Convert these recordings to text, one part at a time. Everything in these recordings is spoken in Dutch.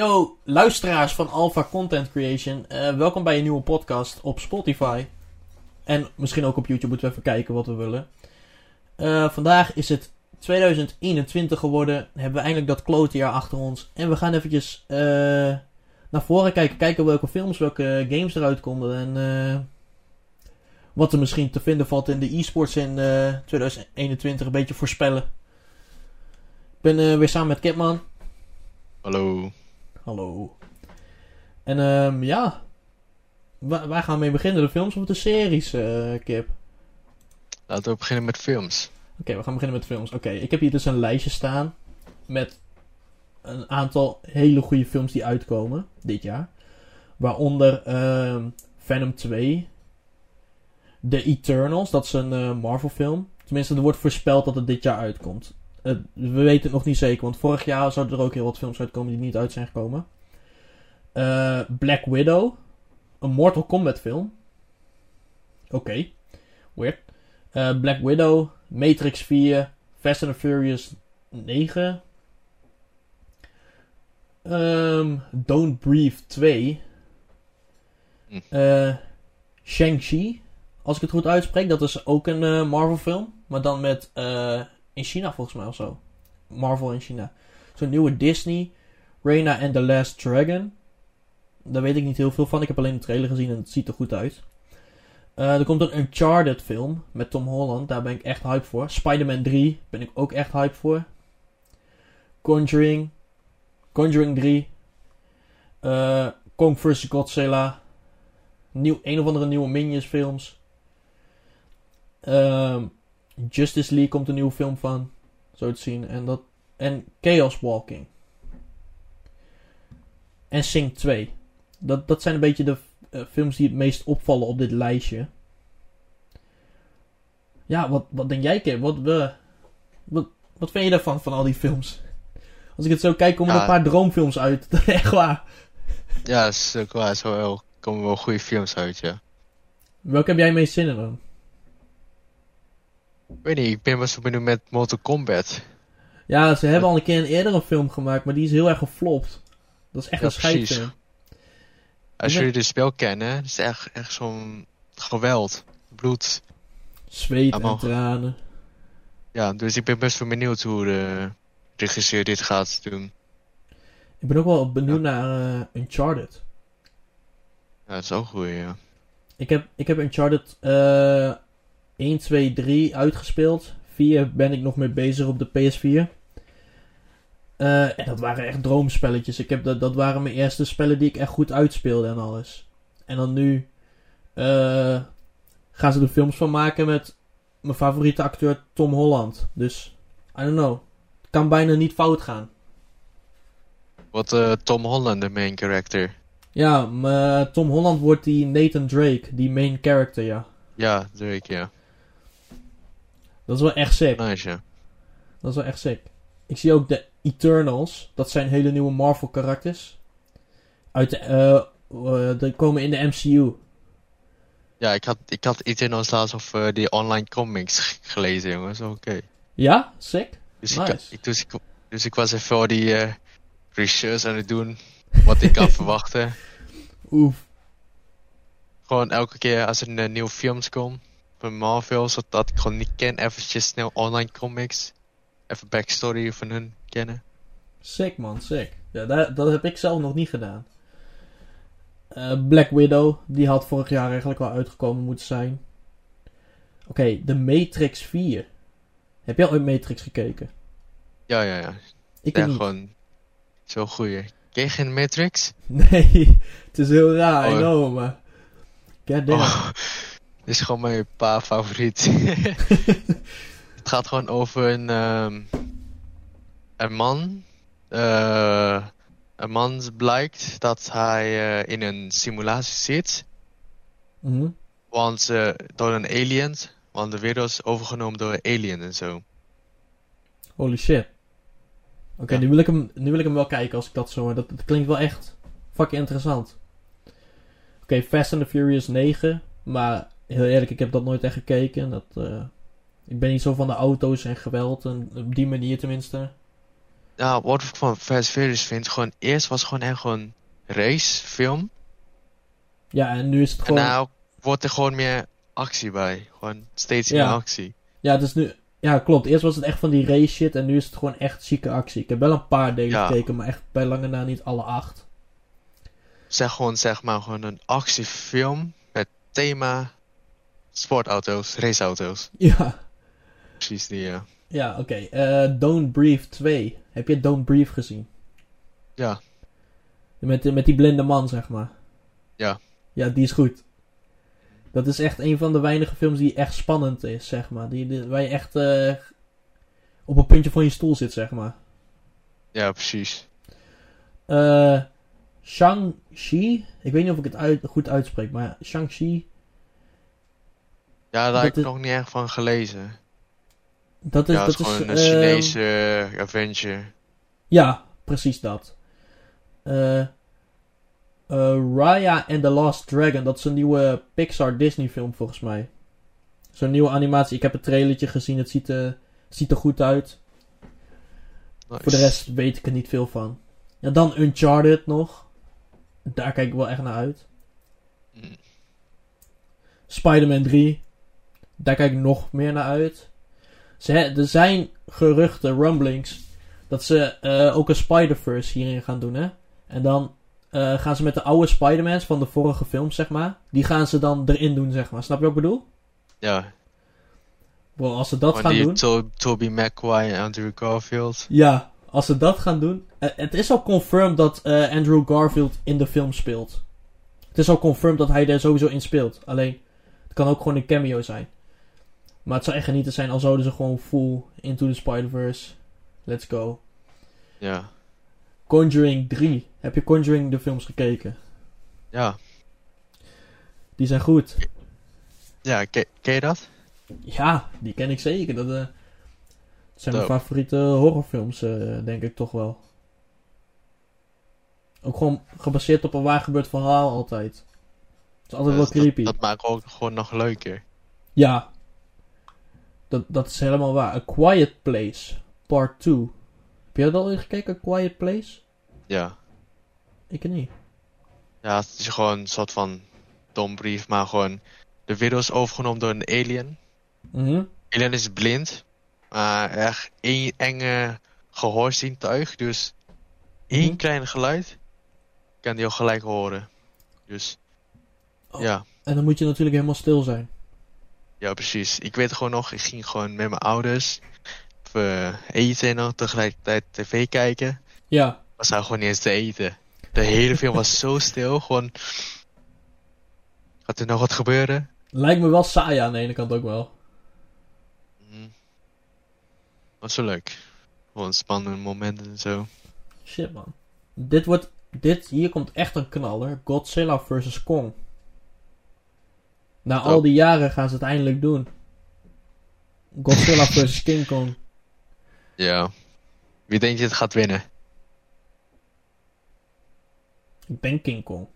Yo, luisteraars van Alpha Content Creation. eh, welkom bij een nieuwe podcast op Spotify. En misschien ook op YouTube moeten we even kijken wat we willen. Eh, vandaag is het 2021 geworden. Hebben we eindelijk dat klote jaar achter ons. En we gaan eventjes eh, naar voren kijken. Kijken welke films, welke games eruit konden. En wat er misschien te vinden valt in de e-sports in eh, 2021. Een beetje voorspellen. Ik ben weer samen met Kipman. Hallo. Hallo. En ehm ja, waar, waar gaan we mee beginnen? De films of de series, eh, Kip? Laten we beginnen met films. Oké, we gaan beginnen met films. Oké, ik heb hier dus een lijstje staan met een aantal hele goede films die uitkomen dit jaar. Waaronder ehm, Venom 2, The Eternals, dat is een eh, Marvel film. Tenminste, er wordt voorspeld dat het dit jaar uitkomt. Eh, we weten het nog niet zeker, want vorig jaar zouden er ook heel wat films uitkomen die niet uit zijn gekomen. Eh, Black Widow, een Mortal Kombat film. Oké, weird. Eh, Black Widow, Matrix 4, Fast and the Furious 9. Ehm, Don't Breathe 2. Hm. Eh, Shang-Chi, als ik het goed uitspreek, dat is ook een Marvel film. Maar dan met in China volgens mij of zo. Marvel in China. Zo'n nieuwe Disney. Reina and the Last Dragon. Daar weet ik niet heel veel van. Ik heb alleen de trailer gezien en het ziet er goed uit. Eh, er komt een Uncharted film met Tom Holland. Daar ben ik echt hype voor. Spider-Man 3 ben ik ook echt hype voor. Conjuring. Conjuring 3. eh Kong vs. Godzilla. Nieuw, een of andere nieuwe Minions films. Ehm, Justice League komt een nieuwe film van. Zo te zien. En, dat, en Chaos Walking. En Sing 2. Dat, dat zijn een beetje de eh, films die het meest opvallen op dit lijstje. Ja, wat, wat denk jij, Kim? Wat, we wat, wat vind je daarvan, van al die films? Als ik het zo kijk, komen er een paar droomfilms uit. Echt waar. Ja, dat is ook waar. Zo wel, komen wel goede films uit, ja. Welke heb jij meest zin in dan? Ik weet niet, ik ben wel zo benieuwd met Mortal Kombat. Ja, ze hebben al een keer een eerdere film gemaakt, maar die is heel erg geflopt. Dat is echt Ja, een precies. scheidfilm. Als jullie het spel kennen, het is echt, echt zo'n geweld. Bloed. Zweet en tranen. Ja, dus ik ben best wel benieuwd hoe de regisseur dit gaat doen. Ik ben ook wel benieuwd naar eh, Uncharted. Ja, dat is ook goed, ja. Ik heb, ik heb Uncharted eh 1, 2, 3 uitgespeeld. 4 ben ik nog mee bezig op de PS4. Eh, en dat waren echt droomspelletjes. Ik heb dat, dat waren mijn eerste spellen die ik echt goed uitspeelde en alles. En dan nu eh, gaan ze er films van maken met mijn favoriete acteur Tom Holland. Dus, I don't know. Het kan bijna niet fout gaan. Wat eh, Tom Holland, de main character. Ja, Tom Holland wordt die Nathan Drake, die main character, ja. Ja, Drake, ja. Dat is wel echt sick. Nice, ja. Dat is wel echt sick. Ik zie ook de Eternals. Dat zijn hele nieuwe Marvel karakters. Uit de, eh, eh, die komen in de MCU. Ja, ik had, ik had Eternals laatst of eh, die online comics gelezen, jongens. Oké. Ja, sick. Dus, Nice. ik, ik, dus, ik, dus ik was even al die eh, research aan het doen. Wat ik kan verwachten. Oef. Gewoon elke keer als er een nieuwe films komt. Van Marvel, zodat ik gewoon niet ken. Eventjes snel online comics. Even backstory van hun kennen. Sick man, sick. Ja, dat, dat heb ik zelf nog niet gedaan. Eh, Black Widow, die had vorig jaar eigenlijk wel uitgekomen moeten zijn. Oké, de Matrix 4. Heb jij ooit Matrix gekeken? Ja, ja, ja. Ik Ja, niet. gewoon zo goeie. Ken je geen Matrix? Nee, het is heel raar, I Oh. know, maar... God damn. Oh, dit is gewoon mijn pa favoriet. Het gaat gewoon over een, ehm, een man. eh, een man blijkt dat hij eh, in een simulatie zit. Mhm. Want eh, door een alien. Want de wereld is overgenomen door een alien en zo. Holy shit. Oké, Ja. nu, wil ik hem, nu wil ik hem wel kijken als ik dat zo hoor. Dat, dat klinkt wel echt fucking interessant. Oké, Fast and the Furious 9. Maar heel eerlijk, ik heb dat nooit echt gekeken. Dat, eh, ik ben niet zo van de auto's en geweld. En op die manier tenminste. Nou, wat ik van Fast Furious vind, gewoon eerst was het gewoon echt een racefilm. Ja, en nu is het En gewoon... nou wordt er gewoon meer actie bij. Gewoon steeds Ja. meer actie. Ja, is nu... Ja, klopt. Eerst was het echt van die race shit en nu is het gewoon echt chique actie. Ik heb wel een paar delen Ja. gekeken, maar echt bij lange na niet alle acht. Zeg gewoon, zeg maar, gewoon een actiefilm met thema sportauto's, raceauto's. Ja, Precies die, ja. ja oké. Eh, Don't Breathe 2. Heb je Don't Breathe gezien? Ja, Met, met die blinde man, zeg maar. Ja. Ja, die is goed. Dat is echt een van de weinige films die echt spannend is, zeg maar. Die, die- waar je echt eh, op een puntje van je stoel zit, zeg maar. ja, precies. Eh Shang-Chi. Ik weet niet of ik het uit, goed uitspreek, maar Shang-Chi. Ja, daar Dat heb ik nog niet echt van gelezen. Dat is, ja, dat is een ehm, Chinese eh, adventure. Ja, precies dat. Eh eh, Raya and the Last Dragon. Dat is een nieuwe Pixar Disney film volgens mij. Zo'n nieuwe animatie. Ik heb het trailertje gezien. Het ziet, er ziet er goed uit. Nice. Voor de rest weet ik er niet veel van. Ja, dan Uncharted nog. Daar kijk ik wel echt naar uit. Mm. Spider-Man 3. Daar kijk ik nog meer naar uit. Ze, er zijn geruchten, rumblings, dat ze eh, ook een Spider-Verse hierin gaan doen, hè. En dan eh, gaan ze met de oude Spider-Mans van de vorige films, zeg maar, die gaan ze dan erin doen, zeg maar. Snap je wat ik bedoel? Ja, Bro, als ze dat gaan die doen... To- Tobey Maguire en Andrew Garfield. Ja, als ze dat gaan doen... eh, het is al confirmed dat Andrew Garfield in de film speelt. Het is al confirmed dat hij er sowieso in speelt. Alleen, het kan ook gewoon een cameo zijn. Maar het zou echt genieten zijn al zouden ze gewoon full into the Spider-Verse. Let's go. Ja, Conjuring 3. Heb je Conjuring de films gekeken? ja. Die zijn goed. Ja, ke- ken je dat? Ja, die ken ik zeker. Dat, eh, dat zijn mijn favoriete horrorfilms, eh, denk ik toch wel. Ook gewoon gebaseerd op een waar gebeurd verhaal altijd. Het is altijd wel creepy. Dat, dat maakt ook gewoon nog leuker. Ja. Dat, dat is helemaal waar. A Quiet Place, part 2. Heb je dat al eens gekeken, A Quiet Place? Ja. Ik niet. Ja, het is gewoon een soort van dombrief, maar gewoon... De wereld is overgenomen door een alien. Mhm. Alien is blind, maar echt één enge gehoorzintuig. Dus één Mhm. klein geluid kan die al gelijk horen. Dus Oh. ja, En dan moet je natuurlijk helemaal stil zijn. Ja, precies. Ik weet gewoon nog, ik ging gewoon met mijn ouders even eten en dan tegelijkertijd tv kijken. Ja. We zaten gewoon niet eens te eten. De hele film was zo stil, gewoon... Gaat er nog wat gebeuren? Lijkt me wel saai aan de ene kant ook wel. Mm. Was zo leuk. Gewoon spannende momenten en zo. Shit man. Dit wordt. Dit, hier komt echt een knaller. Godzilla vs. Kong. Na al die jaren gaan ze het eindelijk doen. Godzilla vs. King Kong. Ja. Wie denk je het gaat winnen? Ik denk King Kong.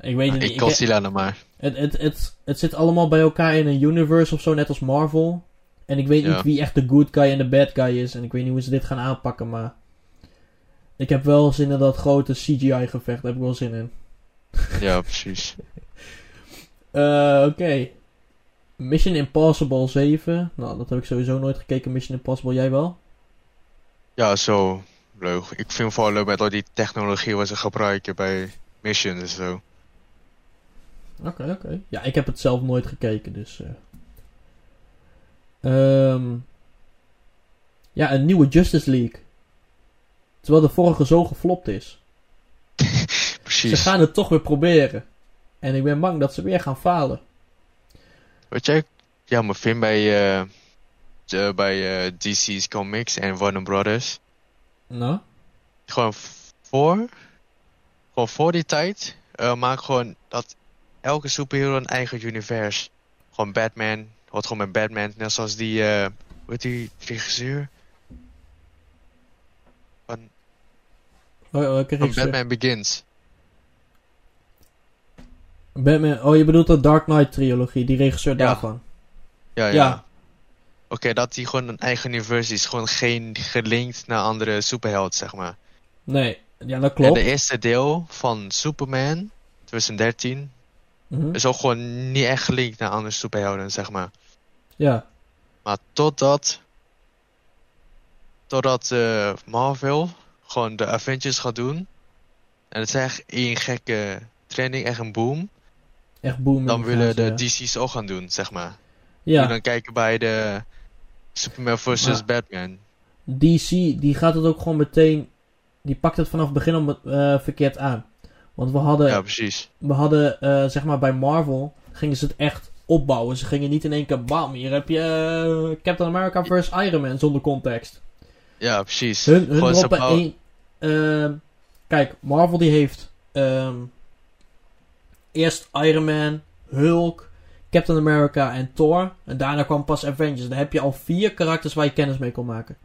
Ik weet het ik niet. Ik, Godzilla dan maar. het, het, het, het zit allemaal bij elkaar in een universe of zo, net als Marvel. En ik weet Ja. niet wie echt de good guy en de bad guy is. En ik weet niet hoe ze dit gaan aanpakken, maar... Ik heb wel zin in dat grote CGI-gevecht. Daar heb ik wel zin in. Ja, precies. Eh, Oké. Mission Impossible 7. Nou, dat heb ik sowieso nooit gekeken. Mission Impossible, jij wel? Ja, zo leuk. Ik vind het vooral leuk met al die technologie wat ze gebruiken bij missions en zo. Oké, oké. Ja, ik heb het zelf nooit gekeken, dus... eh. Ehm, ja, een nieuwe Justice League. Terwijl de vorige zo geflopt is. Ze gaan het toch weer proberen. En ik ben bang dat ze weer gaan falen. Wat jij jammer vindt bij, de- bij eh, DC's Comics en Warner Brothers. Nou? Gewoon voor, gewoon voor die tijd, eh, maak gewoon dat elke superhero een eigen univers. Gewoon Batman, hoort gewoon met Batman, net zoals die, hoe heet die regisseur? Van, Oh, regisseur? Batman Begins. Batman. Oh, je bedoelt de Dark Knight trilogie, die regisseur Ja. daarvan. Ja, ja. Ja. Oké, dat die gewoon een eigen universe is. Gewoon geen gelinkt naar andere superhelden, zeg maar. Nee, ja, dat En klopt. de eerste deel van Superman, 2013, Mhm. is ook gewoon niet echt gelinkt naar andere superhelden, zeg maar. Ja, Maar totdat. Totdat eh, Marvel gewoon de Avengers gaat doen. En het is echt één gekke trending, echt een boom. Echt boom. Dan willen de. DC's ook gaan doen, zeg maar. Ja, En dan kijken bij de Superman vs. Maar- Batman. DC die gaat het ook gewoon meteen. Die pakt het vanaf het begin om eh, verkeerd aan. Want we hadden, Ja, precies. we hadden eh, zeg maar bij Marvel gingen ze het echt opbouwen. Ze gingen niet in één keer bam. Hier heb je eh, Captain America vs Iron Man zonder context. Ja, precies. Hun, hun droppen één. kijk, Marvel die heeft ehm, eerst Iron Man, Hulk, Captain America en Thor. En daarna kwam pas Avengers. Dan heb je al vier karakters waar je kennis mee kon maken.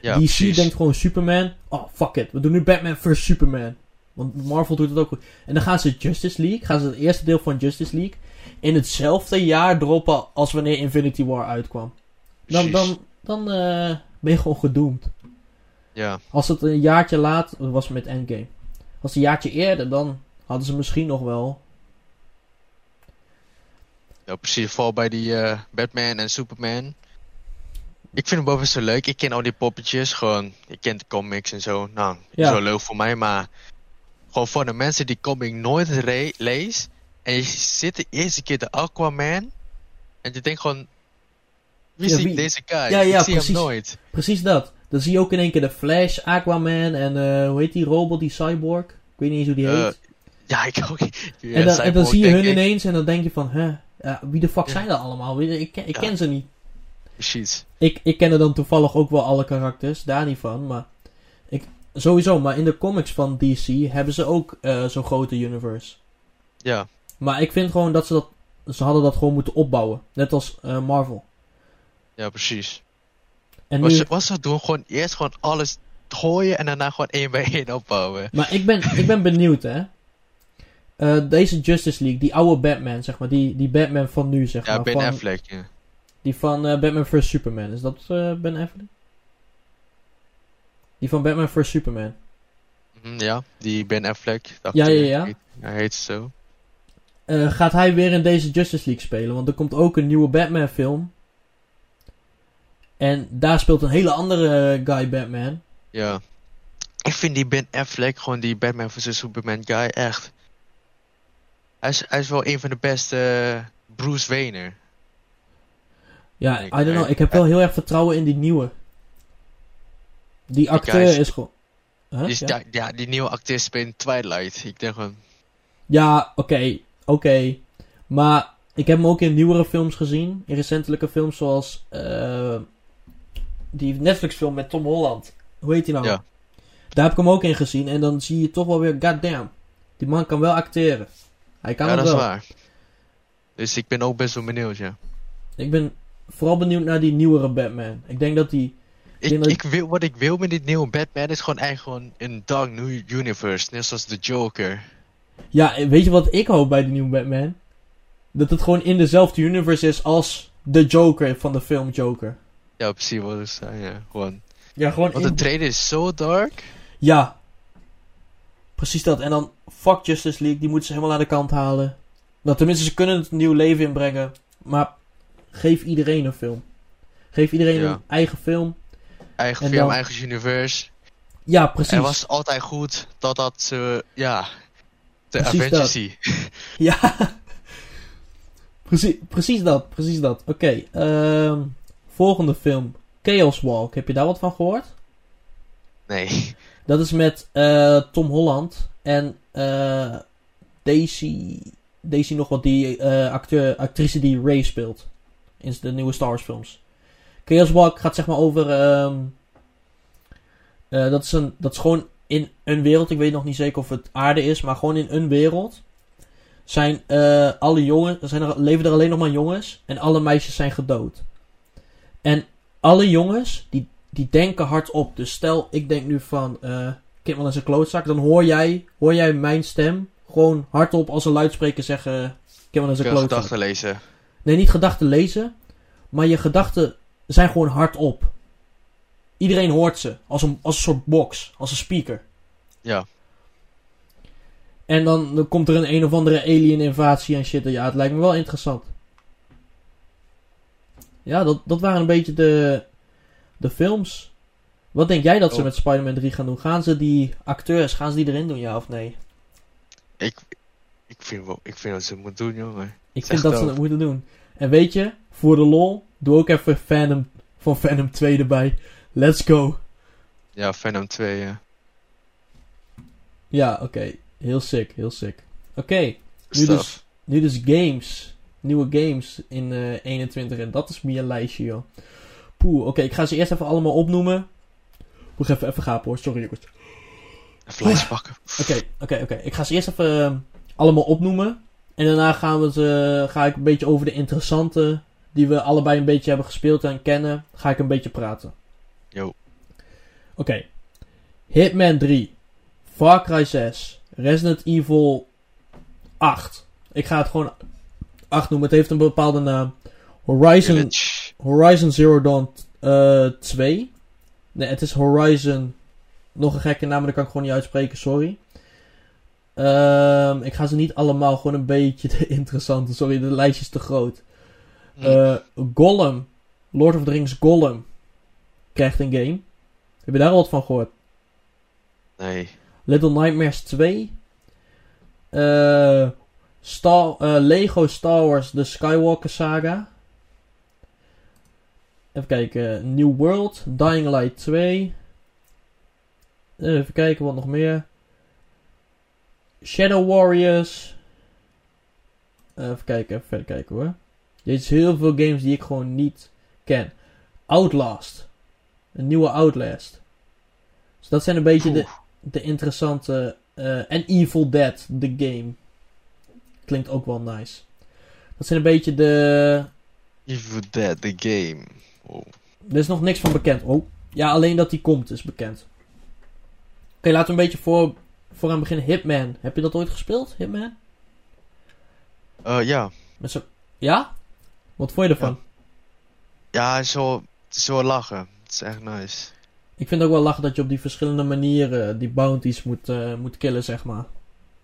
Ja, DC precies. denkt gewoon Superman. Oh, fuck it. We doen nu Batman vs Superman. Want Marvel doet het ook goed. En dan gaan ze Justice League. Gaan ze het eerste deel van Justice League. In hetzelfde jaar droppen als wanneer Infinity War uitkwam. Dan, dan, dan eh, ben je gewoon gedoemd. Ja, Als het een jaartje laat, dat was met Endgame. Als het een jaartje eerder, dan hadden ze misschien nog wel. Ja, precies. Vooral bij die eh, Batman en Superman. Ik vind best wel leuk. Ik ken al die poppetjes. Gewoon, ik ken de comics en zo. Nou, Ja. zo leuk voor mij. Maar gewoon voor de mensen die comic nooit lees. En je zit de eerste keer de Aquaman. En je denkt gewoon... Wie Ja, wie- deze guy? Ja, ja, ik zie precies. hem nooit. Precies dat. Dan zie je ook in één keer de Flash, Aquaman en eh, hoe heet die robot, die cyborg? Ik weet niet eens hoe die Eh, heet. Ja, ik ook. Ja, en, dan, en dan Cyborg, zie je hun ineens en dan denk je van, hè, ja, wie de fuck zijn dat allemaal? Ik, ken, ik ken ze niet. Precies. Ik, ik ken er dan toevallig ook wel alle karakters, daar niet van, maar ik, sowieso, maar in de comics van DC hebben ze ook eh, zo'n grote universe. Ja, Maar ik vind gewoon dat ze dat, ze hadden dat gewoon moeten opbouwen. Net als eh, Marvel. ja, precies. En Was nu, ze, was ze doen gewoon eerst gewoon alles gooien en daarna gewoon één bij één opbouwen. maar ik ben, ik ben benieuwd, hè. Eh, deze Justice League, die oude Batman, zeg maar, die, die Batman van nu, zeg Ja, maar. Ben van, Affleck, ja. Die van eh, Batman vs Superman, is dat eh, Ben Affleck? Die van Batman vs Superman. Mhm, ja, die Ben Affleck. Ja, ja, ja. heet- Hij heet zo. Gaat hij weer in deze Justice League spelen? Want er komt ook een nieuwe Batman film. En daar speelt een hele andere guy Batman. Ja. Ik vind die Ben Affleck, gewoon die Batman vs Superman guy, echt. Hij is, hij is wel een van de beste eh, Bruce Wayne. Ja, Ik- I don't know. Ik heb wel heel erg vertrouwen in die nieuwe. Die acteur is- is gewoon... Huh? Die, is- Ja, die nieuwe acteur speelt in Twilight. Ik denk gewoon, Ja, oké. Oké. Maar ik heb hem ook in nieuwere films gezien. In recentelijke films zoals... eh, die Netflix film met Tom Holland. Hoe heet die nou? Ja. Daar heb ik hem ook in gezien. En dan zie je toch wel weer... Goddamn. Die man kan wel acteren. Hij kan ja, dat wel. is waar. Dus ik ben ook best wel benieuwd, ja. Ik ben vooral benieuwd naar die nieuwere Batman. Ik denk dat die... Ik, ik wil, wat ik wil met dit nieuwe Batman is gewoon eigenlijk gewoon een dark new universe. Net zoals de Joker. Ja, weet je wat ik hoop bij die nieuwe Batman? Dat het gewoon in dezelfde universe is als de Joker van de film Joker. Ja, precies wat ik zei, ja. Gewoon. Ja, gewoon Want in- de trailer is zo dark. Ja. Precies dat. En dan fuck Justice League, die moeten ze helemaal aan de kant halen. Nou, tenminste, ze kunnen het een nieuw leven inbrengen. Maar geef iedereen een film. Geef iedereen Ja. een eigen film. Eigen En film, dan- eigen universe. Ja, precies. Hij was altijd goed totdat ze, ja, de Precies Avengers dat. zie. Ja. precies, precies dat, precies dat. Oké, ehm, volgende film. Chaos Walk. Heb je daar wat van gehoord? Nee. Dat is met eh, Tom Holland en eh, Daisy, Daisy nog wat, die eh, acteur, actrice die Ray speelt. In de nieuwe Star Wars films. Chaos Walk gaat zeg maar over... ehm, eh, dat, is een, dat is gewoon in een wereld. Ik weet nog niet zeker of het aarde is, maar gewoon in een wereld. Zijn alle jongens, zijn er, leven er alleen nog maar jongens. En alle meisjes zijn gedood. En alle jongens, die, die denken hardop. Dus stel, ik denk nu van, eh Kimwell is een klootzak. Dan hoor jij, hoor jij mijn stem gewoon hardop als een luidspreker zeggen, Kimwell is een klootzak. gedachten lezen. Nee, niet gedachten lezen. Maar je gedachten zijn gewoon hardop. Iedereen hoort ze. Als een, als een soort box. Als een speaker. Ja. En dan, dan komt er een een of andere alien invasie en shit. Ja, het lijkt me wel interessant. Ja, dat, dat waren een beetje de, de films. Wat denk jij dat ze Oh. met Spider-Man 3 gaan doen? Gaan ze die acteurs, gaan ze die erin doen, ja of nee? Ik, ik, vind wel, ik vind dat ze het moeten doen, jongen. Ik vind dat ze dat moeten doen. En weet je, voor de lol, doe ook even Venom van Venom 2 erbij. Let's go. Ja, Venom 2, ja. Ja, oké. Heel sick, heel sick. Oké, Nu dus- nu dus games. Nieuwe games in eh 21 en dat is meer lijstje, joh. Poeh, oké, ik ga ze eerst even allemaal opnoemen. Moet even, even gapen hoor, sorry jongens. Even lijst pakken. Oké, oké, oké. Ik ga ze eerst even eh, allemaal opnoemen. En daarna gaan we ze, ga ik een beetje over de interessante, die we allebei een beetje hebben gespeeld en kennen, ga ik een beetje praten. Yo. Oké. Hitman 3. Far Cry 6. Resident Evil 8. Ik ga het gewoon 8 noemen. Het heeft een bepaalde naam. Horizon, Village. Horizon Zero Dawn eh 2. Nee, het is Horizon. Nog een gekke naam, maar dat kan ik gewoon niet uitspreken, sorry. Ehm, ik ga ze niet allemaal, gewoon een beetje de interessante. Sorry, de lijstje is te groot. Eh, Gollum. Lord of the Rings Gollum. Krijgt een game. Heb je daar al wat van gehoord? nee. Little Nightmares 2. Eh, Star, eh, Lego Star Wars The Skywalker Saga. Even kijken. New World. Dying Light 2. Eh, Even kijken wat nog meer. Shadow Warriors. Eh, even kijken, even verder kijken hoor. Er is heel veel games die ik gewoon niet ken. Outlast. Een nieuwe Outlast. Dus dat zijn een beetje de, de interessante. eh, en Evil Dead, de game. Klinkt ook wel nice. Dat zijn een beetje de. Evil Dead, the game. Oh. Er is nog niks van bekend. Oh, ja, alleen dat die komt is bekend. Oké, laten we een beetje voor, voor aan beginnen. Hitman. Heb je dat ooit gespeeld, Hitman? Eh, ja. Met zo... Ja? Wat vond je ervan? Ja, zo, zo lachen. Het is echt nice. Ik vind ook wel lachen dat je op die verschillende manieren die bounties moet, eh, moet killen, zeg maar.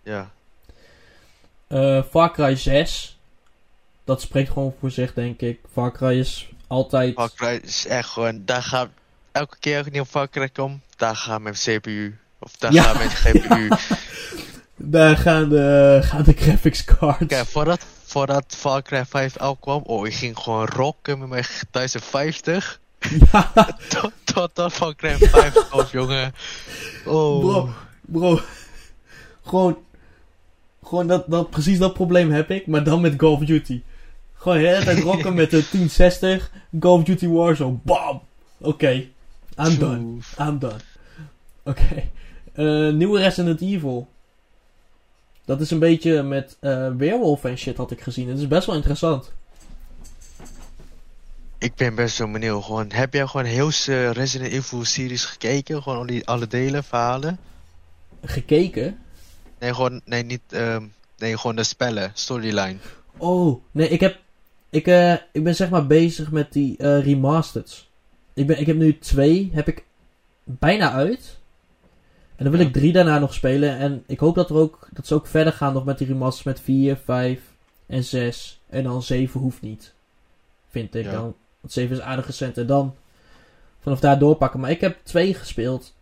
Ja. Eh Far Cry 6. Dat spreekt gewoon voor zich, denk ik. Far Cry is altijd... Far Cry is echt gewoon, daar gaat, elke keer als ik nieuw Far Cry kom, daar gaat mijn CPU. Of daar Ja. gaat mijn GPU. Daar gaan de, gaan de graphics cards. Kijk, voordat, voordat Far Cry 5 uitkwam, oh, ik ging gewoon rocken met mijn 1050. Ja, Tot, tot, tot Far Cry 5 kwam, jongen. Oh. bro. Bro. Gewoon... Gewoon dat, dat, precies dat probleem heb ik, maar dan met Call of Duty. Gewoon de hele tijd rocken met de 1060, Call of Duty Warzone, bam! Oké, I'm done. I'm done. Oké. Eh, nieuwe Resident Evil. Dat is een beetje met eh Weerwolf en shit had ik gezien. Het is best wel interessant. Ik ben best wel benieuwd. Gewoon, heb jij gewoon heel de Resident Evil series gekeken? Gewoon al die, alle delen, verhalen? Gekeken? Nee, gewoon, nee, niet, ehm, nee, gewoon de spellen, storyline. Oh, nee, ik heb... Ik, eh, ik ben zeg maar bezig met die eh remasters. Ik, ben, ik heb nu twee, heb ik bijna uit. En dan wil Ja. ik drie daarna nog spelen. En ik hoop dat, er ook, dat ze ook verder gaan nog met die remasters met 4, 5 en 6. En dan 7 hoeft niet. Vind ik Ja. dan. Want 7 is aardig recent. En dan vanaf daar doorpakken. Maar ik heb twee gespeeld.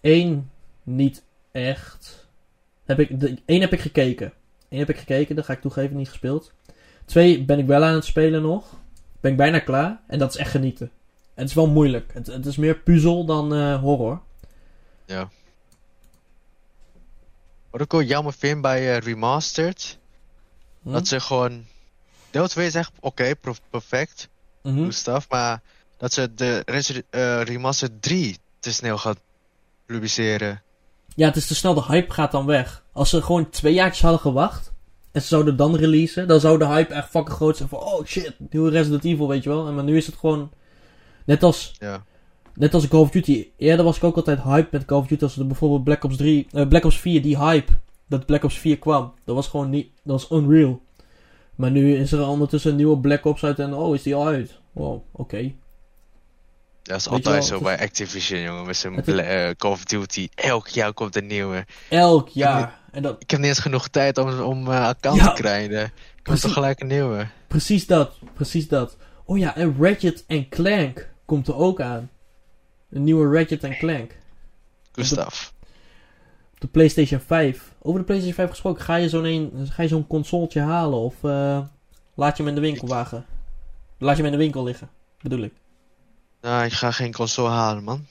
Eén niet echt. Heb ik, de, één heb ik gekeken. Eén heb ik gekeken, dat ga ik toegeven, niet gespeeld. Twee ben ik wel aan het spelen nog. Ben ik bijna klaar. En dat is echt genieten. En het is wel moeilijk. Het, het is meer puzzel dan eh, horror. Wat ik ook jammer vind bij eh, Remastered, Hm? dat ze gewoon... Deel 2 is echt oké, perfect, Mhm. goed stuff, maar dat ze de eh, Remastered 3 te snel gaat publiceren. Ja, het is te snel. De hype gaat dan weg. Als ze gewoon twee jaartjes hadden gewacht. En ze zouden dan releasen. Dan zou de hype echt fucking groot zijn. Van oh shit, nieuwe Resident Evil, weet je wel. En maar nu is het gewoon. Net als, Ja. net als Call of Duty. Eerder was ik ook altijd hype met Call of Duty. Als er bijvoorbeeld Black Ops 3. eh, Black Ops 4, die hype. Dat Black Ops 4 kwam. Dat was gewoon niet. Dat was unreal. Maar nu is er ondertussen een nieuwe Black Ops uit. En oh, is die al uit? Wow, oké. Dat is altijd zo bij Activision, jongen. Met zijn eh, Call of Duty. Elk jaar komt een nieuwe. Elk jaar. En dat, Ik heb niet eens genoeg tijd om, om eh, account Ja. te krijgen. Ik Precies. toch gelijk een nieuwe. precies dat. Precies dat. Oh ja, en Ratchet en Clank komt er ook aan. Een nieuwe Ratchet en Clank. Gustav. Op de PlayStation 5. Over de PlayStation 5 gesproken. Ga je zo'n een, ga je zo'n consoletje halen? Of eh, laat je hem in de winkelwagen? Laat je hem in de winkel liggen, bedoel ik. Nou, ik ga geen console halen, man.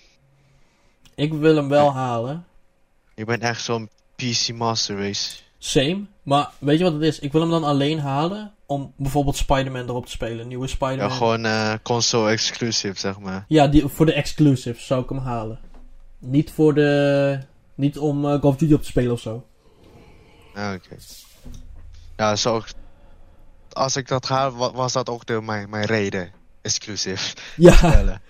Ik wil hem wel halen. Ik ben echt zo'n PC Master Race. Same. Maar weet je wat het is? Ik wil hem dan alleen halen om bijvoorbeeld Spider-Man erop te spelen. Nieuwe Ja, Spider-Man. gewoon eh, console exclusive, zeg maar. Ja, die, voor de exclusives zou ik hem halen. Niet voor de... Niet om eh, Call of Duty op te spelen of zo. Ja, oké. Ja, zo. Als ik dat wa- was dat ook de, mijn, mijn reden. Exclusive. Ja, Spellen.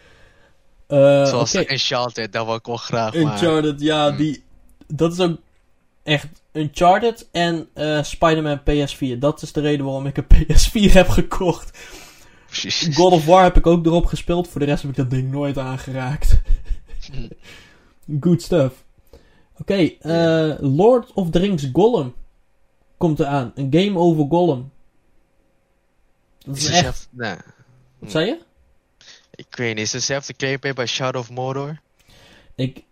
eh Zoals oké. Uncharted, dat wil ik wel graag, maar... Uncharted, ja, Mm. die... Dat is ook echt... Uncharted en eh Spider-Man PS4. Dat is de reden waarom ik een PS4 heb gekocht. Precies. God of War heb ik ook erop gespeeld. Voor de rest heb ik dat ding nooit aangeraakt. Good stuff. Oké, eh, Lord of the Rings Gollum komt eraan. Een game over Gollum. Dat Is echt... zelf- Nee. Wat zei je? Ik weet niet, is het dezelfde gameplay bij Shadow of Mordor? Ik, Ik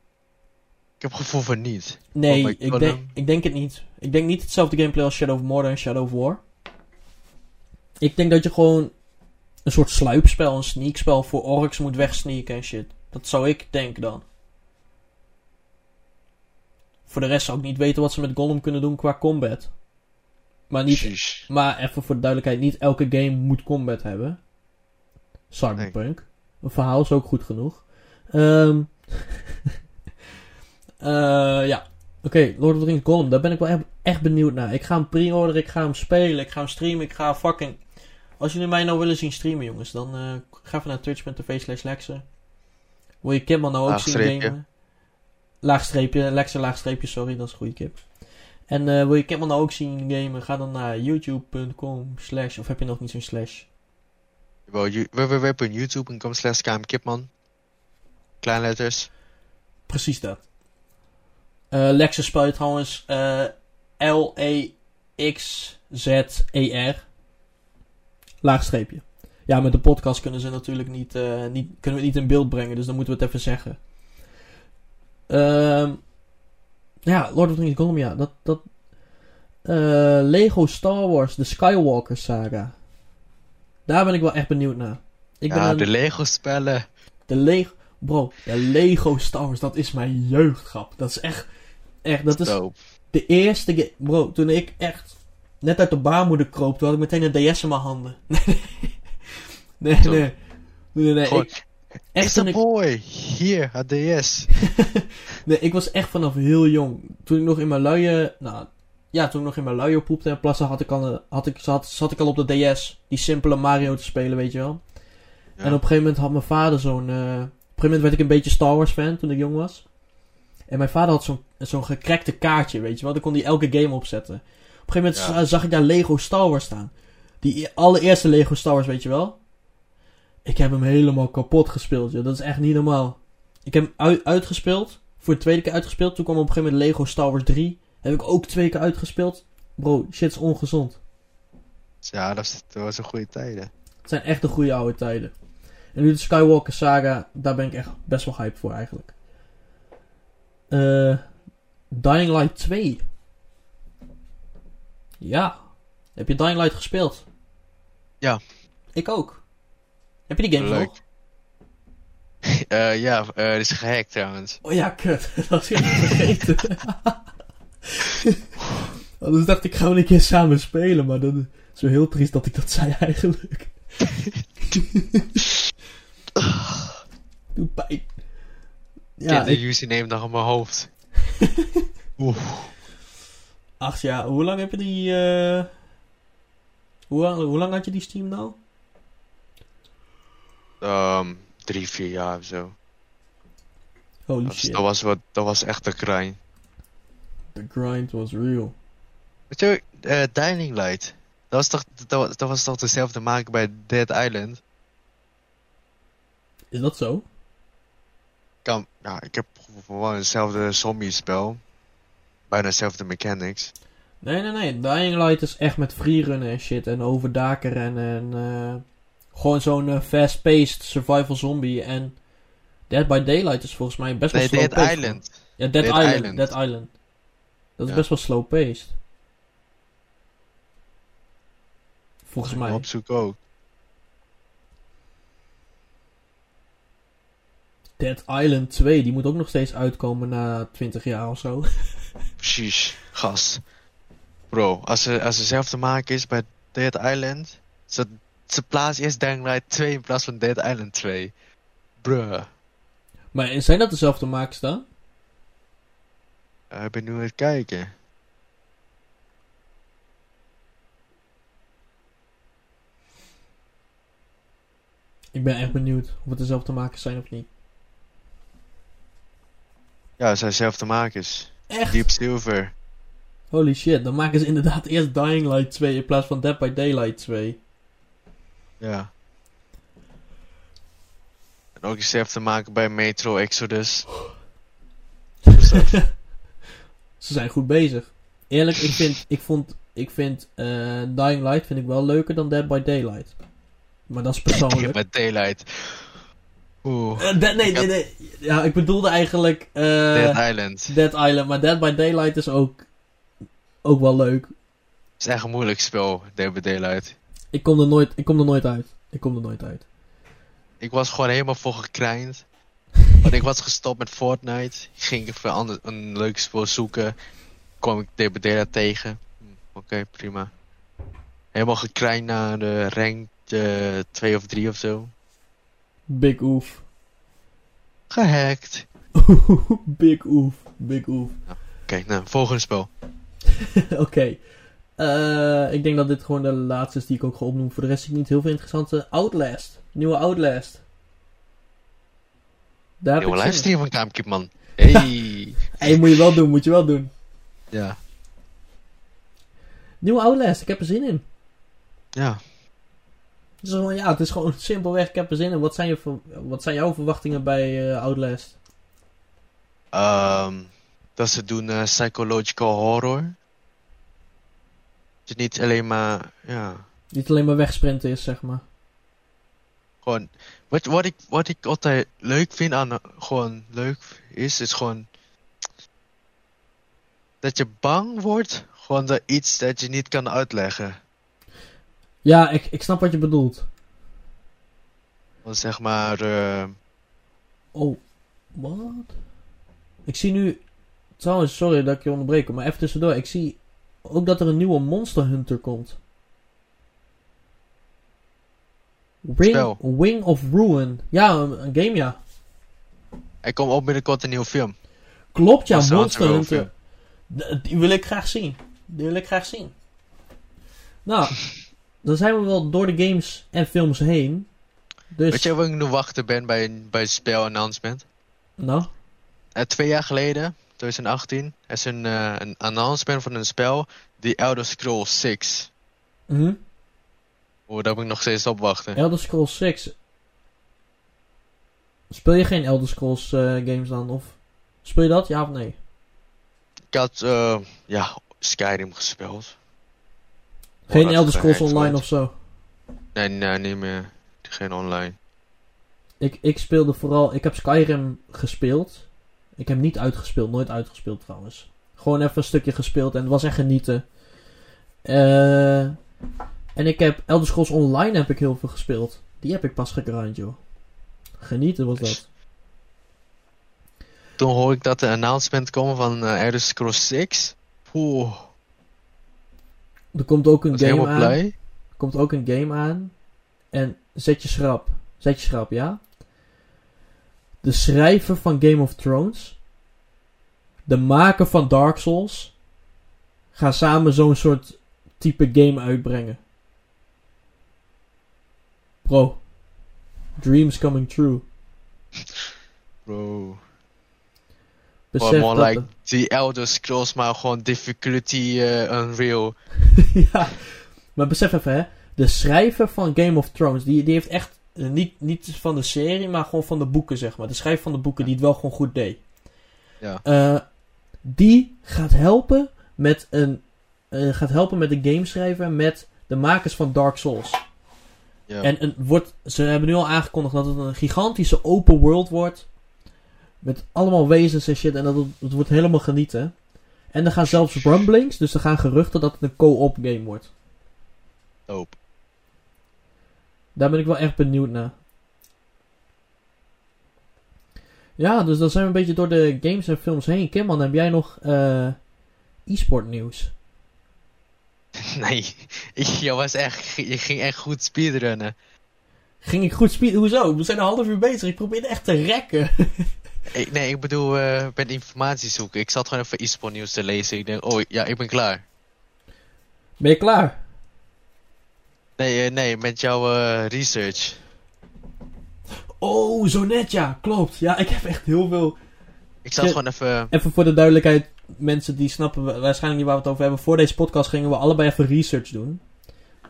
heb het gevoel van niet. nee, Oh ik, denk, ik denk het niet. Ik denk niet hetzelfde gameplay als Shadow of Mordor en Shadow of War. Ik denk dat je gewoon een soort sluipspel, een sneakspel voor orks moet wegsneaken en shit. Dat zou ik denken dan. Voor de rest zou ik niet weten wat ze met Gollum kunnen doen qua combat. Maar, niet, maar even voor de duidelijkheid, niet elke game moet combat hebben. Cyberpunk. Een verhaal is ook goed genoeg. Ehm eh, ja. Oké, Lord of the Rings Gollum, daar ben ik wel echt, benieuwd naar. Ik ga hem pre-orderen, ik ga hem spelen, ik ga hem streamen, ik ga fucking... Als jullie mij nou willen zien streamen, jongens, dan eh, ga even naar twitch.tv slash. Wil je Kimman nou ook Laagstreepje. zien gamen? Laagstreepje, Lexe laagstreepje, sorry, dat is een goede kip. En eh, wil je Kimman nou ook zien gamen, ga dan naar youtube.com slash, of heb je nog niet zo'n slash? Www.youtube.com slash kmkipman. Kleine letters. Precies dat. Eh Lexe spel je trouwens eh, L-E-X-Z-E-R. Laagstreepje. Ja, met de podcast kunnen ze natuurlijk niet, eh, niet, kunnen we niet in beeld brengen, dus dan moeten we het even zeggen. Ehm, ja, Lord of the Rings Gollum. Dat, dat, Lego Star Wars, de Skywalker saga. Daar ben ik wel echt benieuwd naar. Ik ben ja, een- de Lego spellen. de Lego... Bro, de Lego Star Wars, dat is mijn jeugdgrap. Dat is echt... Echt, dat is de eerste... ge- Bro, toen ik echt net uit de baarmoeder kroop, toen had ik meteen een DS in mijn handen. Nee, nee. Nee, nee. nee, ik, Echt een ik, boy. Hier, het DS. nee, ik was echt vanaf heel jong. Toen ik nog in mijn luie... Nou, ja, toen ik nog in mijn luie poepte en plassen, had ik al, had ik, zat, zat ik al op de DS. Die simpele Mario te spelen, weet je wel. Ja. En op een gegeven moment had mijn vader zo'n... eh, op een gegeven moment werd ik een beetje Star Wars fan toen ik jong was. En mijn vader had zo'n zo'n gekrekte kaartje, weet je wel. Daar kon hij elke game opzetten. Op een gegeven moment Ja. zag ik daar Lego Star Wars staan. Die e- allereerste Lego Star Wars, weet je wel. Ik heb hem helemaal kapot gespeeld, joh. Dat is echt niet normaal. Ik heb hem uit- uitgespeeld. Voor de tweede keer uitgespeeld. Toen kwam op een gegeven moment Lego Star Wars 3. Heb ik ook twee keer uitgespeeld. Bro, shit is ongezond. Ja, dat, was een goede tijden. Het zijn echt de goede oude tijden. En nu de Skywalker saga, daar ben ik echt best wel hype voor eigenlijk. Eh Dying Light 2. Ja. Heb je Dying Light gespeeld? Ja. Ik ook. Heb je die game nog? Eh, ja, het is gehackt trouwens. Oh ja, kut. Dat was ik vergeten. Anders dacht ik, we een keer samen spelen. Maar dat is wel heel triest dat ik dat zei eigenlijk. Doe pijn. Ja, de ik, username nog in mijn hoofd. Oeh. ach ja, hoe lang heb je die... eh hoe, lang- hoe lang had je die Steam nou? Ehm, drie, vier jaar of zo. Holy Dat, shit. dat was wat, dat was echt een grind. The grind was real. Weet je, eh Dying Light. Dat was toch, dat, dat was toch dezelfde maker bij Dead Island? Is dat zo? Ja, ik heb gewoon hetzelfde zombie-spel. Bijna dezelfde mechanics. Nee, nee, nee. Dying Light is echt met freerunnen en shit. En over daken rennen. En eh, gewoon zo'n eh, fast-paced survival zombie. En Dead by Daylight is volgens mij best wel Nee, slow Dead. Island. Ja, Dead, Dead Island, Island. Dead Island. Dat is Ja. best wel slow paced. Volgens mij. Op zoek ook. Dead Island 2, die moet ook nog steeds uitkomen na 20 jaar of zo. Precies, gast. Bro, als ze, als ze zelf te maken is bij Dead Island, ze, ze plaatsen eerst Dying Light 2 in plaats van Dead Island 2. Bruh. Maar zijn dat dezelfde makers dan? Ik ben nu aan het kijken. Ik ben echt benieuwd of het dezelfde makers zijn of niet. Ja, ze zijn zelf te makers. Echt? Deep Silver. Holy shit, dan maken ze inderdaad eerst Dying Light 2 in plaats van Dead by Daylight 2. Ja. En ook zelf te maken bij Metro Exodus. Ze zijn goed bezig. Eerlijk, ik vind, ik vond, ik vind eh, Dying Light vind ik wel leuker dan Dead by Daylight. Maar dat is persoonlijk. Met Daylight. Oeh. Eh, Dead- nee, nee, nee. Ja, ik bedoelde eigenlijk eh, Dead Island. Dead Island. Maar Dead by Daylight is ook, ook wel leuk. Het is echt een moeilijk spel, Dead by Daylight. Ik kom er nooit, ik kom er nooit uit. Ik kom er nooit uit. Ik was gewoon helemaal voor gekrijnd. Want ik was gestopt met Fortnite. Ik ging even een, ander, een leuk spel zoeken. kwam ik Daylight tegen. Hm, Oké, prima. Helemaal gekrijnd naar de rank 2 of 3 of zo. Big oof. Gehackt. Big oof. Big oof. Oké, nou, volgende spel. Oké. Eh, ik denk dat dit gewoon de laatste is die ik ook ga opnoemen. Voor de rest zie ik niet heel veel interessante. Outlast. Nieuwe Outlast. Daar heb ik in. livestream van Kaamkip, man. Hey. Hey, moet je wel doen, moet je wel doen. ja. Nieuwe Outlast, ik heb er zin in. Ja. Het is gewoon, ja, het is gewoon simpelweg, ik heb er zin in. Wat zijn, je, wat zijn jouw verwachtingen bij eh, Outlast? Ehm dat ze doen eh, psychological horror. Dus niet alleen maar, ja, Niet alleen maar wegsprinten is, zeg maar. Gewoon. Wat, wat, ik, wat ik altijd leuk vind aan, gewoon leuk is, is gewoon. Dat je bang wordt, gewoon door iets dat je niet kan uitleggen. Ja, ik, ik snap wat je bedoelt. Want zeg maar, eh, Oh, wat? Ik zie nu... Trouwens, sorry dat ik je onderbreek, maar even tussendoor. Ik zie ook dat er een nieuwe Monster Hunter komt. Wing, Spel. Wing of Ruin. Ja, een, een game, ja. er komt ook binnenkort een nieuwe film. Klopt, ja, Monster Monster Hunter Die wil ik graag zien. Die wil ik graag zien. Nou, dan zijn we wel door de games en films heen. Dus, Weet je waar ik nu wachten ben bij, bij het spel announcement? nou, Eh, twee jaar geleden, 2018, er is een, eh, een announcement van een spel, The Elder Scrolls 6. mhm. Oh, daar moet ik nog steeds op wachten. Elder Scrolls 6. Speel je geen Elder Scrolls eh, games dan? Of speel je dat? Ja of nee? Ik had, eh, ja, Skyrim gespeeld. Geen dat Elder Scrolls Online wordt. of zo. Nee, nee, niet meer. Geen online. Ik, ik speelde vooral... Ik heb Skyrim gespeeld. Ik heb niet uitgespeeld. Nooit uitgespeeld trouwens. Gewoon even een stukje gespeeld. En het was echt genieten. Eh, en ik heb Elder Scrolls Online heb ik heel veel gespeeld. Die heb ik pas gegrind, joh. Genieten was dat. Toen hoor ik dat de announcement komen van eh, Elder Scrolls 6. Oeh, Er komt ook een game aan. blij. Er komt ook een game aan. En zet je schrap. Zet je schrap, ja? De schrijver van Game of Thrones. De maker van Dark Souls. Gaan samen zo'n soort type game uitbrengen. Bro. Dreams coming true. Bro. Besef more dat like The Elder Scrolls, maar gewoon difficulty eh, unreal. ja. Maar besef even, hè. De schrijver van Game of Thrones, die, die heeft echt eh, niet, niet van de serie, maar gewoon van de boeken, zeg maar. De schrijver van de boeken die het wel gewoon goed deed. Ja. Eh, die gaat helpen met een. eh, gaat helpen met de gameschrijver met de makers van Dark Souls. Ja. En een, wordt, ze hebben nu al aangekondigd dat het een gigantische open world wordt. Met allemaal wezens en shit. En dat het, het wordt helemaal genieten. En er gaan zelfs rumblings, dus er gaan geruchten dat het een co-op game wordt. Dope. Daar ben ik wel echt benieuwd naar. Ja, dus dan zijn we een beetje door de games en films heen. Kimman, heb jij nog eh e-sport nieuws? Nee, je, was echt, je ging echt goed speedrunnen. Ging ik goed speed? Hoezo? We zijn een half uur bezig. Ik probeer echt te rekken. Ik, nee, ik bedoel, eh, ik ben informatie zoeken. Ik zat gewoon even e-sport nieuws te lezen. Ik denk, oh ja, ik ben klaar. Ben je klaar? Nee, eh, nee, met jouw eh, research. Oh, zo net ja. Klopt. Ja, ik heb echt heel veel... Ik zat gewoon even... Even voor de duidelijkheid. Mensen die snappen wa- waarschijnlijk niet waar we het over hebben. Voor deze podcast gingen we allebei even research doen.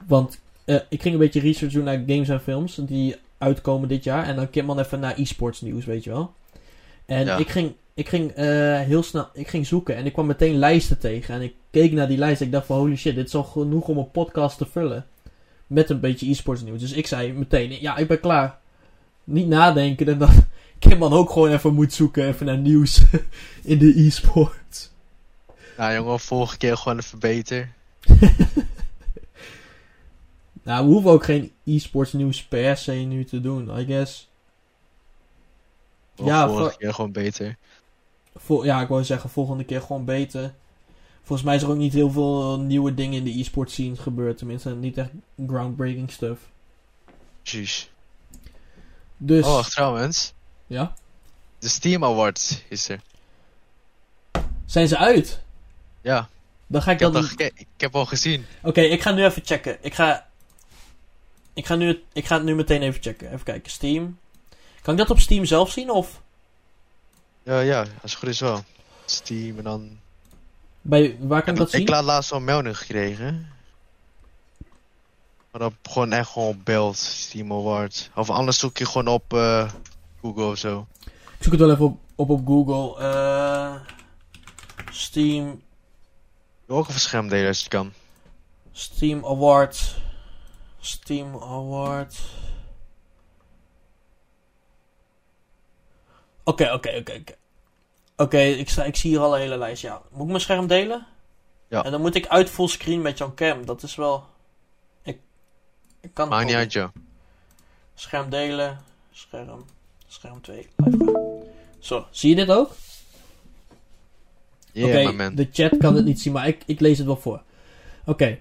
Want eh, ik ging een beetje research doen naar games en films. Die uitkomen dit jaar. En dan Kimman even naar e-sports nieuws, weet je wel. En Ja. ik ging, ik ging eh, heel snel ik ging zoeken. En ik kwam meteen lijsten tegen. En ik keek naar die lijst. En ik dacht van holy shit, dit is al genoeg om een podcast te vullen. Met een beetje e-sports nieuws. Dus ik zei meteen, ja, ik ben klaar. Niet nadenken. En dat Kimman ook gewoon even moet zoeken. Even naar nieuws in de e-sport. Nou jongen, volgende keer gewoon even beter. Nou, we hoeven ook geen e-sports nieuws per se nu te doen, I guess. Of Ja, keer gewoon beter. Vol- ja, ik wou zeggen, volgende keer gewoon beter. Volgens mij is er ook niet heel veel nieuwe dingen in de e-sport scene gebeurd. Tenminste, niet echt groundbreaking stuff. Precies. Dus, Oh, wacht, trouwens. Ja. De Steam Awards is er. Zijn ze uit? Ja, Dan ga ik dat... al geke- ik heb al gezien. Oké, ik ga nu even checken. Ik ga... Ik ga, nu, ik ga het nu meteen even checken. Even kijken. Steam. Kan ik dat op Steam zelf zien? Of Ja, ja, als het goed is wel. Steam en dan... bij, waar kan ik dat zien? ik laat laatst een melding gekregen. Maar dan gewoon echt gewoon belt Steam Awards. Of anders zoek je gewoon op eh, Google of zo. Ik zoek het wel even op op, op Google. Eh, Steam, Ook een schermdelen als je kan. Steam Award. Steam Award. Oké, oké, oké, oké. Oké, ik, ik zie hier al een hele lijst. Ja. Moet ik mijn scherm delen? Ja. En dan moet ik uit fullscreen met jouw cam. Dat is wel... Ik, ik kan Maakt niet uit, joh. Scherm delen. Scherm. Scherm 2. Live gaan. Zo, zie je dit ook? Yeah, man. de chat kan het niet zien, maar ik, ik lees het wel voor. Oké,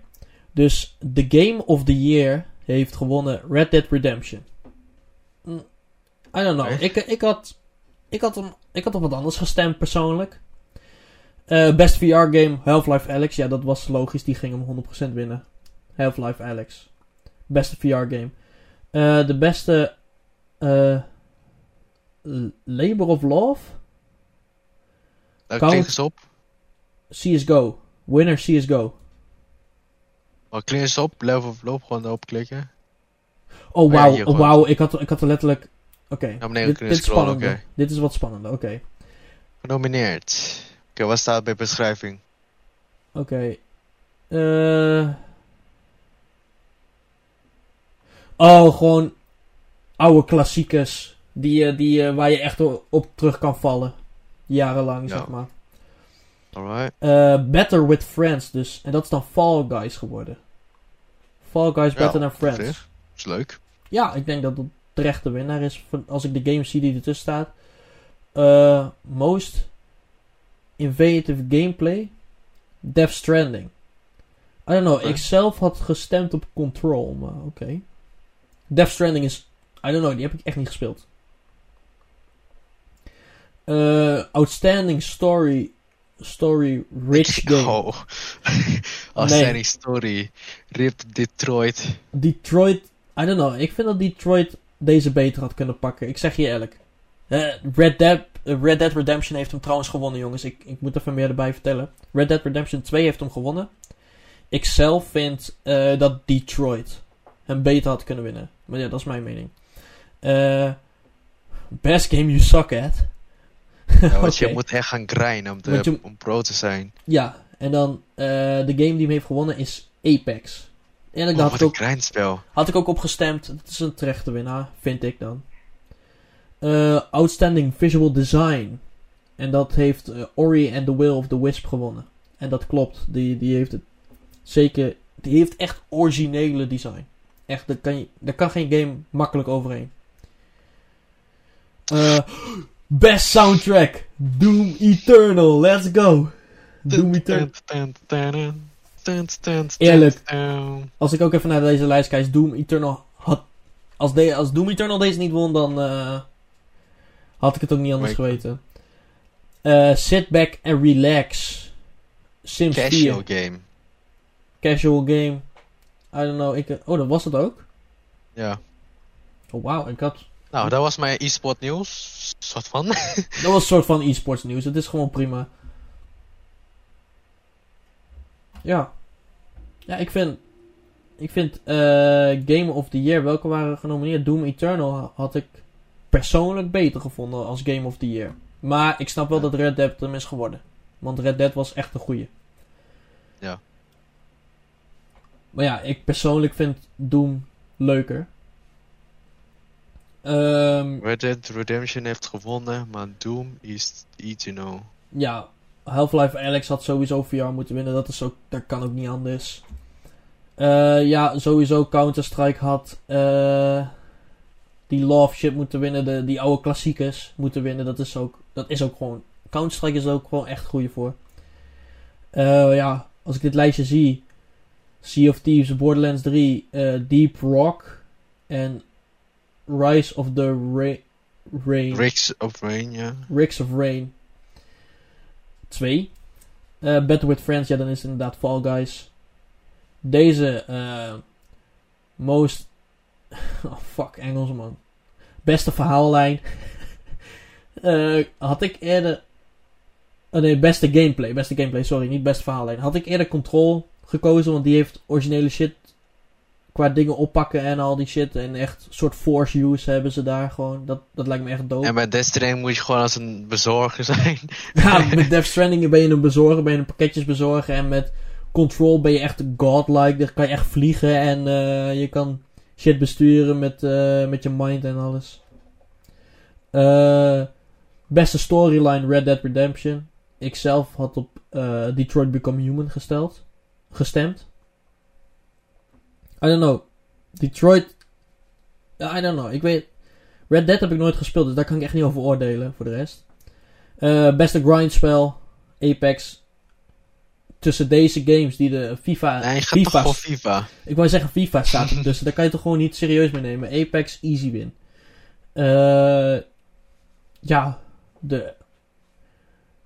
dus de Game of the Year heeft gewonnen Red Dead Redemption. Mm, I don't know. Echt? Ik, ik, had, ik, had hem, ik had op wat anders gestemd persoonlijk. Eh, best VR game Half-Life Alex. Ja, dat was logisch. Die ging hem 100% winnen. Half-Life Alex. Beste VR game. Eh, de beste eh, L- Labor of Love. Nou, klik eens op. CSGO. Winner CSGO. Oh, klik eens op. Level of loop gewoon erop klikken. Oh, wauw. oh, wauw. Ik had, ik had er letterlijk... Oké. Dit, is. Dit is wat spannender. Oké. Genomineerd. Oké, wat staat bij beschrijving? Oké. Eh. Oh, gewoon oude klassiekers. Die, eh, die, eh, waar je echt op terug kan vallen. Jarenlang, Ja. zeg maar. Alright. Eh, Better with Friends dus. En dat is dan Fall Guys geworden. Fall Guys Better than Friends. zich. Is leuk. Ja, ik denk dat het terecht de winnaar is. Als ik de games zie die ertussen staat. Most innovative gameplay. Death Stranding. I don't know. Oké. Ik zelf had gestemd op Control, maar oké. Death Stranding is... I don't know, die heb ik echt niet gespeeld. Eh, outstanding story... Story rich game. Oh. Nee. zijn story. Rip Detroit. Detroit, I don't know. Ik vind dat Detroit deze beter had kunnen pakken. Ik zeg je eerlijk. Eh, Red, Dead, eh, Red Dead Redemption heeft hem trouwens gewonnen, jongens. Ik, ik moet even meer erbij vertellen. Red Dead Redemption 2 heeft hem gewonnen. Ik zelf vind dat Detroit hem beter had kunnen winnen. Maar ja, dat is mijn mening. Best game you suck at. Ja, want je moet echt gaan grinden om, te, je- om pro te zijn. Ja, en dan eh, de game die hem heeft gewonnen is Apex. En ik Oh, had, ik ook, grindspel. had ik ook op gestemd. Het is een terechte winnaar, vind ik dan. Eh, Outstanding Visual Design. En dat heeft eh, Ori and the Will of the Wisp gewonnen. En dat klopt. Die, die heeft het zeker. Die heeft echt originele design. Echt, daar kan, je, daar kan geen game makkelijk overheen. Eh, best soundtrack. Doom Eternal. Let's go. Doom Eternal. Eerlijk. Als ik ook even naar deze lijst kijk, Doom Eternal had... Als, de, als Doom Eternal deze niet won, dan eh, had ik het ook niet anders geweten. Eh, sit back and relax. Sims 4. Casual game. Casual game. I don't know. Ik, oh, dat was het ook? Ja. Oh, wauw. Ik had... Nou, dat was mijn e-sport nieuws. Soort van. Dat was een soort van e-sports nieuws. Het is gewoon prima. Ja. Ja, ik vind... Ik vind eh, Game of the Year, welke waren genomineerd? Doom Eternal had ik persoonlijk beter gevonden als Game of the Year. Maar ik snap wel Ja. dat Red Dead hem is geworden. Want Red Dead was echt een goeie. Ja. Maar ja, ik persoonlijk vind Doom leuker. Ehm Red Dead Redemption heeft gewonnen, maar Doom is eternal. ja, Half-Life Alex had sowieso VR moeten winnen. Dat, is ook, dat kan ook niet anders. Eh, ja, sowieso Counter-Strike had eh, die Love shit moeten winnen. De, die oude klassiekers moeten winnen. Dat is ook, dat is ook gewoon... Counter-Strike is er ook gewoon echt goeie voor. Eh, ja, als ik dit lijstje zie... Sea of Thieves, Borderlands 3, eh, Deep Rock en Rise of the Ra- Rain. Rigs of Rain, ja. Rigs of Rain 2. Eh Battle with Friends, ja, dan is het inderdaad Fall Guys. Deze, eh most. Oh, fuck, Engels man. Beste verhaallijn. Eh, had ik eerder. Oh nee, beste gameplay. Beste gameplay, sorry, niet beste verhaallijn. Had ik eerder Control gekozen, want die heeft originele shit. Qua dingen oppakken en al die shit. En echt soort force use hebben ze daar gewoon. Dat, dat lijkt me echt dope. En bij Destiny moet je gewoon als een bezorger zijn. Ja, met Death Stranding ben je een bezorger, ben je een pakketjes bezorgen. En met Control ben je echt godlike. Dan kan je echt vliegen en eh, je kan shit besturen met, eh, met je mind en alles. Eh, beste storyline Red Dead Redemption. Ik zelf had op Detroit Become Human gesteld, gestemd. I don't know. Detroit. I don't know. Ik weet. Red Dead heb ik nooit gespeeld, dus daar kan ik echt niet over oordelen voor de rest. Eh, beste grindspel, Apex. Tussen deze games die de FIFA. Nee, FIFA toch voor FIFA. ik wou zeggen FIFA staat er tussen. Daar kan je toch gewoon niet serieus mee nemen. Apex, easy win. Eh, ja, de,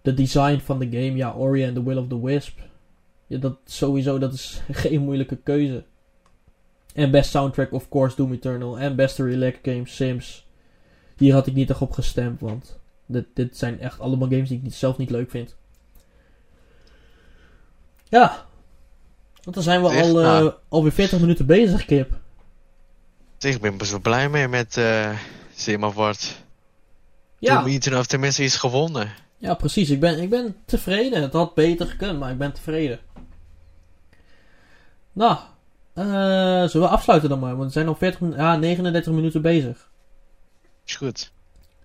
de design van de game. Ja, Ori and the Will of the Wisp. Ja, dat sowieso, dat is geen moeilijke keuze. En best soundtrack, of course, Doom Eternal. En beste relax game, Sims. Hier had ik niet echt op gestemd, want dit, dit zijn echt allemaal games die ik zelf niet leuk vind. Ja. Want dan zijn we Echt? al, Nou. alweer 40 minuten bezig, Kip. Ik ben best wel blij mee met eh Simavort. Ja, Doom Eternal heeft tenminste iets gewonnen. ja precies. Ik ben, ik ben tevreden. Het had beter gekund, maar ik ben tevreden. Nou, zullen we afsluiten dan maar? Want we zijn al 40, min- ja, 39 minuten bezig. Is goed.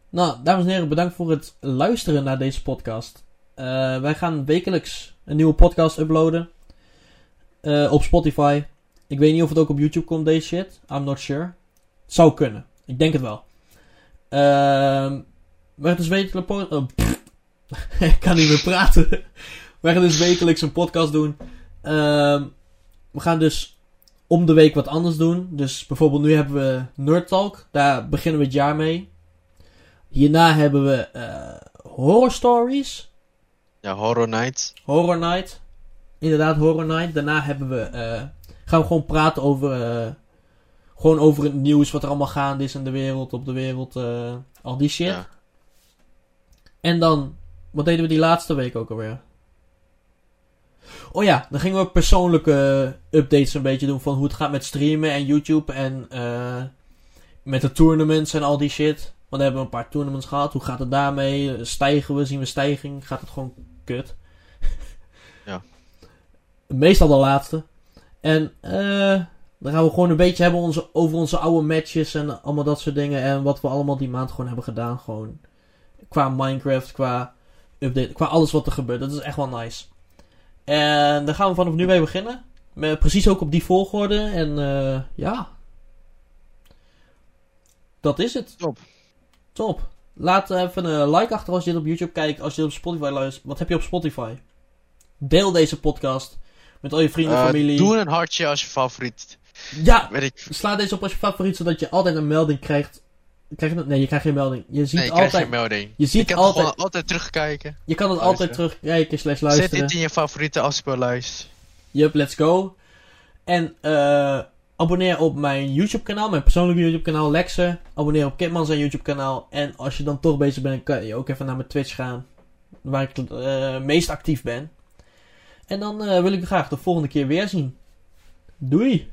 Nou, dames en heren, bedankt voor het luisteren naar deze podcast. Eh, wij gaan wekelijks een nieuwe podcast uploaden. eh, op Spotify. Ik weet niet of het ook op YouTube komt, deze shit. I'm not sure. Het zou kunnen. Ik denk het wel. Ehm we gaan dus wekelijks... oh, ik kan niet meer praten. we gaan dus wekelijks een podcast doen. Ehm, we gaan dus om de week wat anders doen. Dus bijvoorbeeld nu hebben we Nerd Talk. Daar beginnen we het jaar mee. Hierna hebben we eh, Horror Stories. Ja, Horror Night. Horror Night. Inderdaad, Horror Night. Daarna hebben we, eh, gaan we gewoon praten over, eh, gewoon over het nieuws, wat er allemaal gaande is in de wereld, op de wereld, al die shit. Ja. En dan, wat deden we die laatste week ook alweer? Oh ja, dan gingen we persoonlijke updates een beetje doen van hoe het gaat met streamen en YouTube en eh, met de tournaments en al die shit. Want we hebben een paar tournaments gehad. Hoe gaat het daarmee? Stijgen we? Zien we stijging? Gaat het gewoon kut? Ja. Meestal de laatste. En eh dan gaan we gewoon een beetje hebben onze, over onze oude matches en allemaal dat soort dingen. En wat we allemaal die maand gewoon hebben gedaan. Gewoon qua Minecraft, qua update, qua alles wat er gebeurt. Dat is echt wel nice. En daar gaan we vanaf nu mee beginnen. Met, precies ook op die volgorde. En eh, ja. Dat is het. Top. Top. Laat even een like achter als je dit op YouTube kijkt. Als je dit op Spotify luistert. Wat heb je op Spotify? Deel deze podcast. Met al je vrienden en Eh, familie. doe een hartje als je favoriet. Ja, Weet ik. sla deze op als je favoriet. Zodat je altijd een melding krijgt. Krijg je dat? Nee, je krijgt geen melding. Je ziet Nee, je krijgt altijd. geen melding. Je ziet ik kan altijd. gewoon altijd terugkijken. Je kan het luisteren. altijd terugkijken slash Zet luisteren. dit in je favoriete afspeellijst. Yup, let's go. En eh abonneer op mijn YouTube kanaal, mijn persoonlijke YouTube kanaal Lexer. Abonneer op Kitman zijn YouTube kanaal. En als je dan toch bezig bent, kan je ook even naar mijn Twitch gaan. Waar ik eh meest actief ben. En dan eh, wil ik je graag de volgende keer weer zien. Doei!